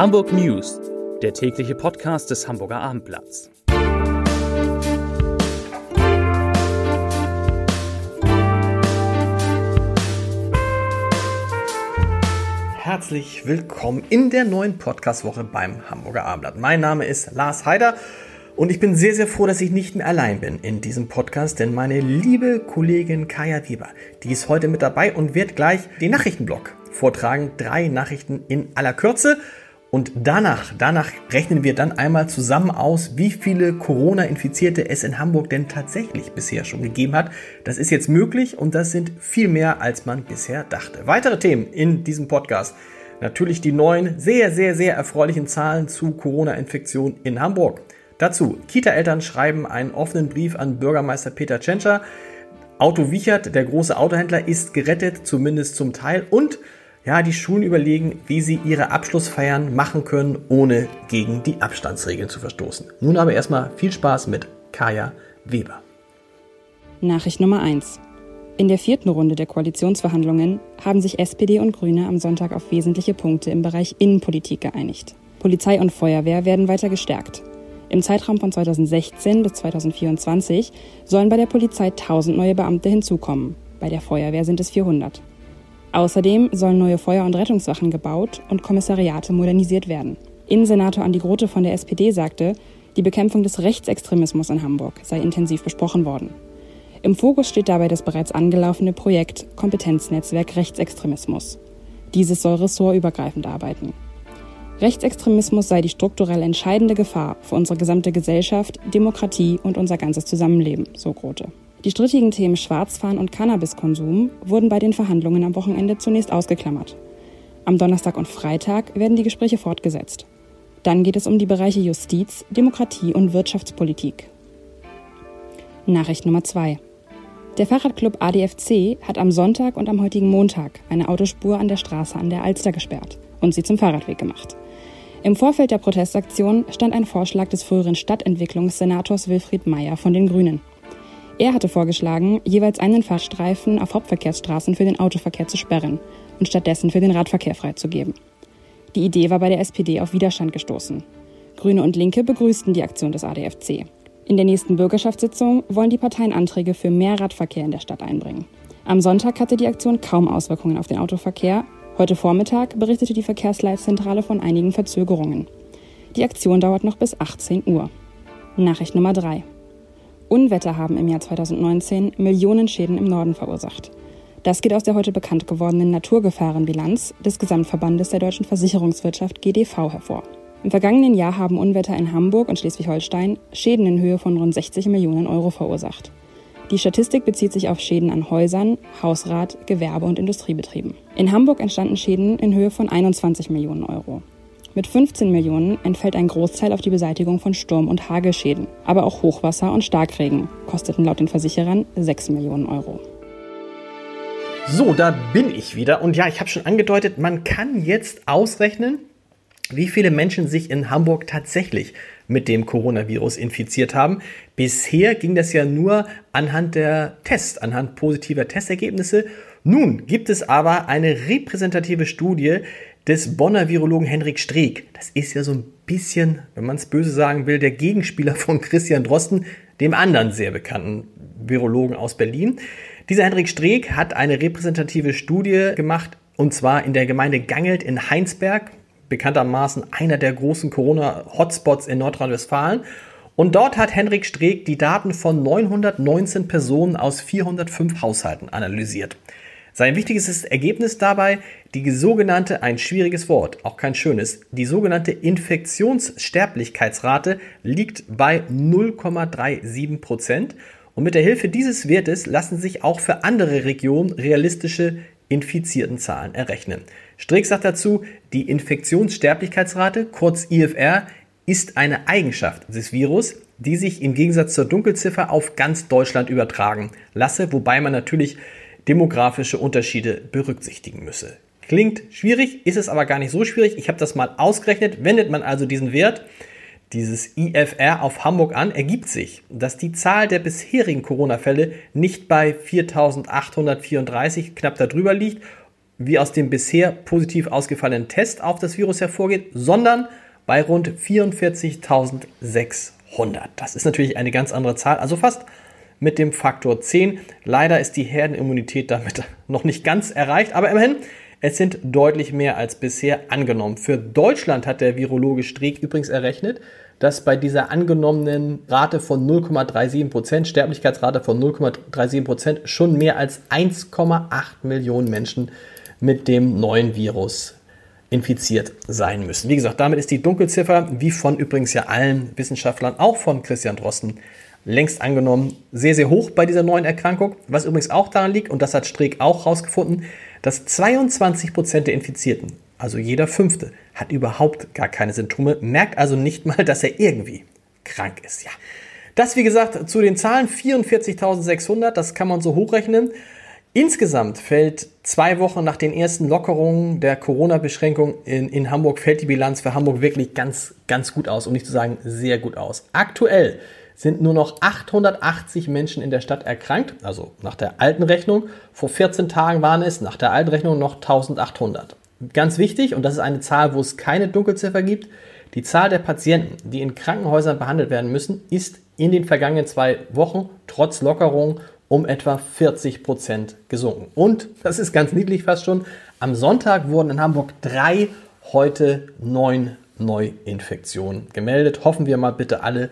Hamburg News, der tägliche Podcast des Hamburger Abendblatts. Herzlich willkommen in der neuen Podcastwoche beim Hamburger Abendblatt. Mein Name ist Lars Heider und ich bin sehr, sehr froh, dass ich nicht mehr allein bin in diesem Podcast, denn meine liebe Kollegin Kaya Weber, die ist heute mit dabei und wird gleich den Nachrichtenblock vortragen. Drei Nachrichten in aller Kürze. Und danach, danach rechnen wir dann einmal zusammen aus, wie viele Corona-Infizierte es in Hamburg denn tatsächlich bisher schon gegeben hat. Das ist jetzt möglich und das sind viel mehr, als man bisher dachte. Weitere Themen in diesem Podcast. Natürlich die neuen, sehr, sehr, sehr erfreulichen Zahlen zu Corona-Infektionen in Hamburg. Dazu, Kita-Eltern schreiben einen offenen Brief an Bürgermeister Peter Tschentscher. Auto Wichert, der große Autohändler, ist gerettet, zumindest zum Teil. Und ja, die Schulen überlegen, wie sie ihre Abschlussfeiern machen können, ohne gegen die Abstandsregeln zu verstoßen. Nun aber erstmal viel Spaß mit Kaya Weber. Nachricht Nummer 1. In der vierten Runde der Koalitionsverhandlungen haben sich SPD und Grüne am Sonntag auf wesentliche Punkte im Bereich Innenpolitik geeinigt. Polizei und Feuerwehr werden weiter gestärkt. Im Zeitraum von 2016 bis 2024 sollen bei der Polizei 1000 neue Beamte hinzukommen. Bei der Feuerwehr sind es 400. Außerdem sollen neue Feuer- und Rettungswachen gebaut und Kommissariate modernisiert werden. Innensenator Andi Grote von der SPD sagte, die Bekämpfung des Rechtsextremismus in Hamburg sei intensiv besprochen worden. Im Fokus steht dabei das bereits angelaufene Projekt Kompetenznetzwerk Rechtsextremismus. Dieses soll ressortübergreifend arbeiten. Rechtsextremismus sei die strukturell entscheidende Gefahr für unsere gesamte Gesellschaft, Demokratie und unser ganzes Zusammenleben, so Grote. Die strittigen Themen Schwarzfahren und Cannabiskonsum wurden bei den Verhandlungen am Wochenende zunächst ausgeklammert. Am Donnerstag und Freitag werden die Gespräche fortgesetzt. Dann geht es um die Bereiche Justiz, Demokratie und Wirtschaftspolitik. Nachricht Nummer 2. Der Fahrradclub ADFC hat am Sonntag und am heutigen Montag eine Autospur an der Straße an der Alster gesperrt und sie zum Fahrradweg gemacht. Im Vorfeld der Protestaktion stand ein Vorschlag des früheren Stadtentwicklungssenators Wilfried Meyer von den Grünen. Er hatte vorgeschlagen, jeweils einen Fahrstreifen auf Hauptverkehrsstraßen für den Autoverkehr zu sperren und stattdessen für den Radverkehr freizugeben. Die Idee war bei der SPD auf Widerstand gestoßen. Grüne und Linke begrüßten die Aktion des ADFC. In der nächsten Bürgerschaftssitzung wollen die Parteien Anträge für mehr Radverkehr in der Stadt einbringen. Am Sonntag hatte die Aktion kaum Auswirkungen auf den Autoverkehr. Heute Vormittag berichtete die Verkehrsleitzentrale von einigen Verzögerungen. Die Aktion dauert noch bis 18 Uhr. Nachricht Nummer 3. Unwetter haben im Jahr 2019 Millionen Schäden im Norden verursacht. Das geht aus der heute bekannt gewordenen Naturgefahrenbilanz des Gesamtverbandes der deutschen Versicherungswirtschaft GDV hervor. Im vergangenen Jahr haben Unwetter in Hamburg und Schleswig-Holstein Schäden in Höhe von rund 60 Millionen Euro verursacht. Die Statistik bezieht sich auf Schäden an Häusern, Hausrat, Gewerbe und Industriebetrieben. In Hamburg entstanden Schäden in Höhe von 21 Millionen Euro. Mit 15 Millionen entfällt ein Großteil auf die Beseitigung von Sturm- und Hagelschäden. Aber auch Hochwasser und Starkregen kosteten laut den Versicherern 6 Millionen Euro. So, da bin ich wieder. Und ja, ich habe schon angedeutet, man kann jetzt ausrechnen, wie viele Menschen sich in Hamburg tatsächlich mit dem Coronavirus infiziert haben. Bisher ging das ja nur anhand der Tests, anhand positiver Testergebnisse. Nun gibt es aber eine repräsentative Studie, des Bonner Virologen Henrik Streeck. Das ist ja so ein bisschen, wenn man es böse sagen will, der Gegenspieler von Christian Drosten, dem anderen sehr bekannten Virologen aus Berlin. Dieser Henrik Streeck hat eine repräsentative Studie gemacht, und zwar in der Gemeinde Gangelt in Heinsberg, bekanntermaßen einer der großen Corona-Hotspots in Nordrhein-Westfalen. Und dort hat Henrik Streeck die Daten von 919 Personen aus 405 Haushalten analysiert. Sein wichtigstes Ergebnis dabei, die sogenannte, ein schwieriges Wort, auch kein schönes, die sogenannte Infektionssterblichkeitsrate liegt bei 0,37 Prozent. Und mit der Hilfe dieses Wertes lassen sich auch für andere Regionen realistische infizierten Zahlen errechnen. Strick sagt dazu, die Infektionssterblichkeitsrate, kurz IFR, ist eine Eigenschaft des Virus, die sich im Gegensatz zur Dunkelziffer auf ganz Deutschland übertragen lasse, wobei man natürlich demografische Unterschiede berücksichtigen müsse. Klingt schwierig, ist es aber gar nicht so schwierig. Ich habe das mal ausgerechnet. Wendet man also diesen Wert, dieses IFR auf Hamburg an, ergibt sich, dass die Zahl der bisherigen Corona-Fälle nicht bei 4.834 knapp darüber liegt, wie aus dem bisher positiv ausgefallenen Test auf das Virus hervorgeht, sondern bei rund 44.600. Das ist natürlich eine ganz andere Zahl, also fast mit dem Faktor 10. Leider ist die Herdenimmunität damit noch nicht ganz erreicht, aber immerhin, es sind deutlich mehr als bisher angenommen. Für Deutschland hat der Virologe Streeck übrigens errechnet, dass bei dieser angenommenen Rate von 0,37 Prozent, Sterblichkeitsrate von 0,37 Prozent, schon mehr als 1,8 Millionen Menschen mit dem neuen Virus infiziert sein müssen. Wie gesagt, damit ist die Dunkelziffer, wie von übrigens ja allen Wissenschaftlern, auch von Christian Drosten, längst angenommen, sehr, sehr hoch bei dieser neuen Erkrankung. Was übrigens auch daran liegt, und das hat Streeck auch herausgefunden, dass 22 Prozent der Infizierten, also jeder Fünfte, hat überhaupt gar keine Symptome, merkt also nicht mal, dass er irgendwie krank ist. Ja. Das, wie gesagt, zu den Zahlen 44.600, das kann man so hochrechnen. Insgesamt fällt zwei Wochen nach den ersten Lockerungen der Corona-Beschränkung in, in Hamburg, fällt die Bilanz für Hamburg wirklich ganz, ganz gut aus, um nicht zu sagen sehr gut aus. Aktuell sind nur noch 880 Menschen in der Stadt erkrankt, also nach der alten Rechnung. Vor 14 Tagen waren es nach der alten Rechnung noch 1800. Ganz wichtig, und das ist eine Zahl, wo es keine Dunkelziffer gibt, die Zahl der Patienten, die in Krankenhäusern behandelt werden müssen, ist in den vergangenen zwei Wochen trotz Lockerung um etwa 40 Prozent gesunken. Und, das ist ganz niedlich fast schon, am Sonntag wurden in Hamburg drei, heute neun Neuinfektionen gemeldet. Hoffen wir mal bitte alle,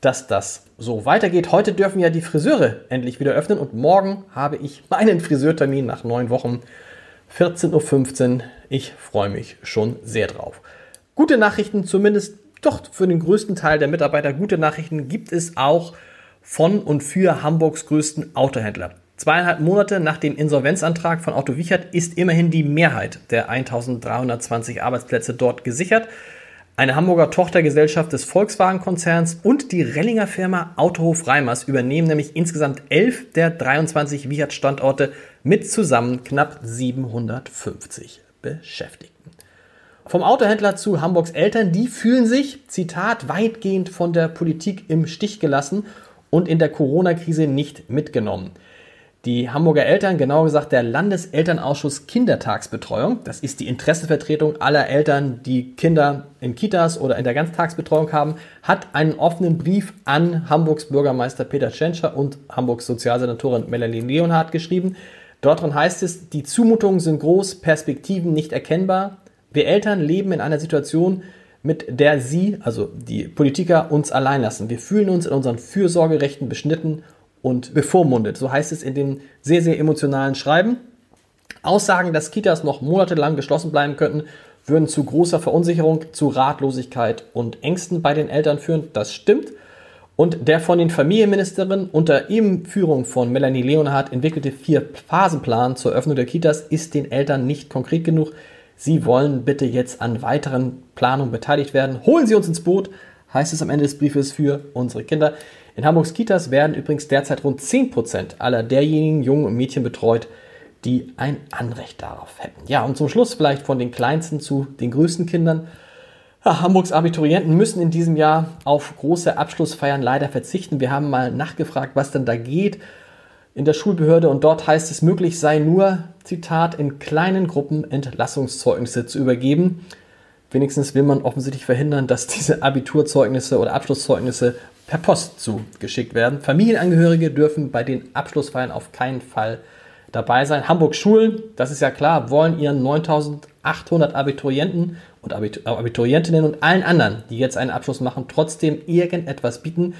dass das so weitergeht. Heute dürfen ja die Friseure endlich wieder öffnen und morgen habe ich meinen Friseurtermin nach neun Wochen 14.15 Uhr. Ich freue mich schon sehr drauf. Gute Nachrichten, zumindest doch für den größten Teil der Mitarbeiter. Gute Nachrichten gibt es auch von und für Hamburgs größten Autohändler. Zweieinhalb Monate nach dem Insolvenzantrag von Otto Wichert ist immerhin die Mehrheit der 1320 Arbeitsplätze dort gesichert. Eine Hamburger Tochtergesellschaft des Volkswagen-Konzerns und die Rellinger Firma Autohof Reimers übernehmen nämlich insgesamt 11 der 23 Wichert-Standorte mit zusammen knapp 750 Beschäftigten. Vom Autohändler zu Hamburgs Eltern, die fühlen sich, Zitat, weitgehend von der Politik im Stich gelassen und in der Corona-Krise nicht mitgenommen. Die Hamburger Eltern, genauer gesagt der Landeselternausschuss Kindertagsbetreuung, das ist die Interessenvertretung aller Eltern, die Kinder in Kitas oder in der Ganztagsbetreuung haben, hat einen offenen Brief an Hamburgs Bürgermeister Peter Tschentscher und Hamburgs Sozialsenatorin Melanie Leonhardt geschrieben. Dort drin heißt es, die Zumutungen sind groß, Perspektiven nicht erkennbar. Wir Eltern leben in einer Situation, mit der Sie, also die Politiker, uns allein lassen. Wir fühlen uns in unseren Fürsorgerechten beschnitten und bevormundet. So heißt es in dem sehr, sehr emotionalen Schreiben. Aussagen, dass Kitas noch monatelang geschlossen bleiben könnten, würden zu großer Verunsicherung, zu Ratlosigkeit und Ängsten bei den Eltern führen. Das stimmt. Und der von den Familienministerinnen unter Führung von Melanie Leonhardt entwickelte Vier-Phasenplan zur Öffnung der Kitas ist den Eltern nicht konkret genug. Sie wollen bitte jetzt an weiteren Planungen beteiligt werden. Holen Sie uns ins Boot, heißt es am Ende des Briefes für unsere Kinder. In Hamburgs Kitas werden übrigens derzeit rund 10% aller derjenigen Jungen und Mädchen betreut, die ein Anrecht darauf hätten. Ja, und zum Schluss vielleicht von den kleinsten zu den größten Kindern. Ja, Hamburgs Abiturienten müssen in diesem Jahr auf große Abschlussfeiern leider verzichten. Wir haben mal nachgefragt, was denn da geht in der Schulbehörde und dort heißt es, möglich sei nur, Zitat, in kleinen Gruppen Entlassungszeugnisse zu übergeben. Wenigstens will man offensichtlich verhindern, dass diese Abiturzeugnisse oder Abschlusszeugnisse per Post zugeschickt werden. Familienangehörige dürfen bei den Abschlussfeiern auf keinen Fall dabei sein. Hamburg Schulen, das ist ja klar, wollen ihren 9800 Abiturienten und Abiturientinnen und allen anderen, die jetzt einen Abschluss machen, trotzdem irgendetwas bieten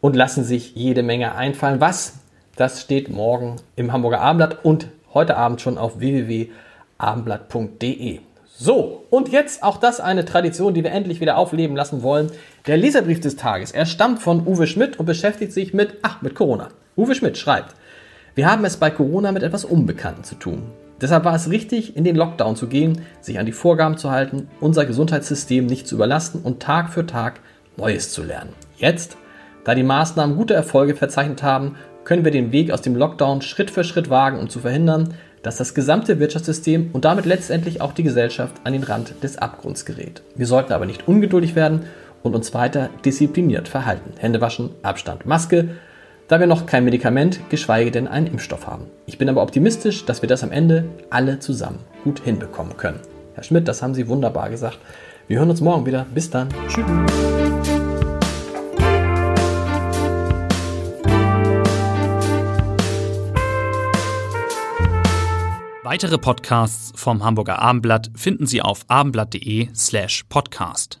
und lassen sich jede Menge einfallen. Was? Das steht morgen im Hamburger Abendblatt und heute Abend schon auf www.abendblatt.de. So, und jetzt auch das eine Tradition, die wir endlich wieder aufleben lassen wollen. Der Leserbrief des Tages. Er stammt von Uwe Schmidt und beschäftigt sich mit, ach, mit Corona. Uwe Schmidt schreibt, wir haben es bei Corona mit etwas Unbekannten zu tun. Deshalb war es richtig, in den Lockdown zu gehen, sich an die Vorgaben zu halten, unser Gesundheitssystem nicht zu überlasten und Tag für Tag Neues zu lernen. Jetzt, da die Maßnahmen gute Erfolge verzeichnet haben, können wir den Weg aus dem Lockdown Schritt für Schritt wagen, um zu verhindern, dass das gesamte Wirtschaftssystem und damit letztendlich auch die Gesellschaft an den Rand des Abgrunds gerät. Wir sollten aber nicht ungeduldig werden und uns weiter diszipliniert verhalten. Hände waschen, Abstand, Maske. da wir noch kein Medikament, geschweige denn einen Impfstoff haben. Ich bin aber optimistisch, dass wir das am Ende alle zusammen gut hinbekommen können. Herr Schmidt, das haben Sie wunderbar gesagt. Wir hören uns morgen wieder. Bis dann. Tschüss. Weitere Podcasts vom Hamburger Abendblatt finden Sie auf abendblatt.de slash podcast.